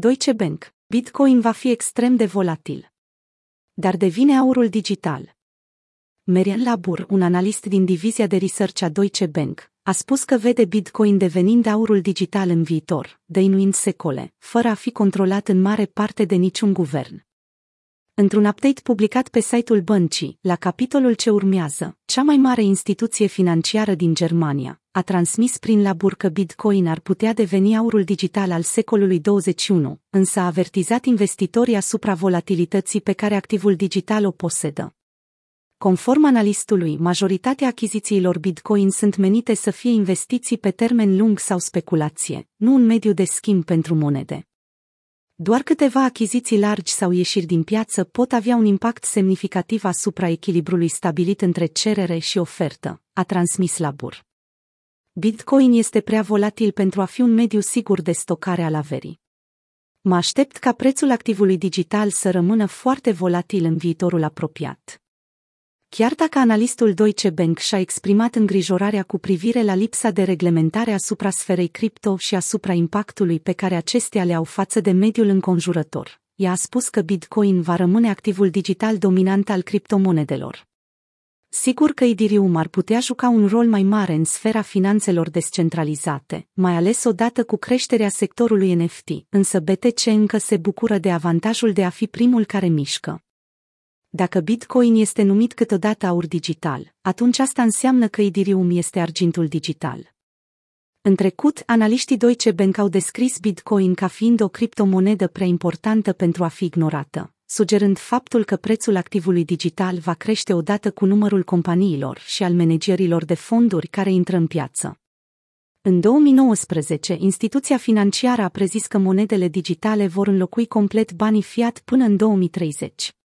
Deutsche Bank, Bitcoin va fi extrem de volatil. Dar devine aurul digital. Merian Labur, un analist din divizia de research a Deutsche Bank, a spus că vede Bitcoin devenind aurul digital în viitor, dăinuind secole, fără a fi controlat în mare parte de niciun guvern. Într-un update publicat pe site-ul băncii, la capitolul ce urmează, cea mai mare instituție financiară din Germania a transmis prin labur că Bitcoin ar putea deveni aurul digital al secolului 21, însă a avertizat investitorii asupra volatilității pe care activul digital o posedă. Conform analistului, majoritatea achizițiilor Bitcoin sunt menite să fie investiții pe termen lung sau speculație, nu un mediu de schimb pentru monede. Doar câteva achiziții largi sau ieșiri din piață pot avea un impact semnificativ asupra echilibrului stabilit între cerere și ofertă, a transmis Labur. Bitcoin este prea volatil pentru a fi un mediu sigur de stocare al averii. Mă aștept ca prețul activului digital să rămână foarte volatil în viitorul apropiat. Chiar dacă analistul Deutsche Bank și-a exprimat îngrijorarea cu privire la lipsa de reglementare asupra sferei cripto și asupra impactului pe care acestea le au față de mediul înconjurător, ea a spus că Bitcoin va rămâne activul digital dominant al criptomonedelor. Sigur că Ethereum ar putea juca un rol mai mare în sfera finanțelor descentralizate, mai ales odată cu creșterea sectorului NFT, însă BTC încă se bucură de avantajul de a fi primul care mișcă. Dacă Bitcoin este numit câteodată aur digital, atunci asta înseamnă că Ethereum este argintul digital. În trecut, analiștii Deutsche Bank au descris Bitcoin ca fiind o criptomonedă prea importantă pentru a fi ignorată, sugerând faptul că prețul activului digital va crește odată cu numărul companiilor și al managerilor de fonduri care intră în piață. În 2019, instituția financiară a prezis că monedele digitale vor înlocui complet banii fiat până în 2030.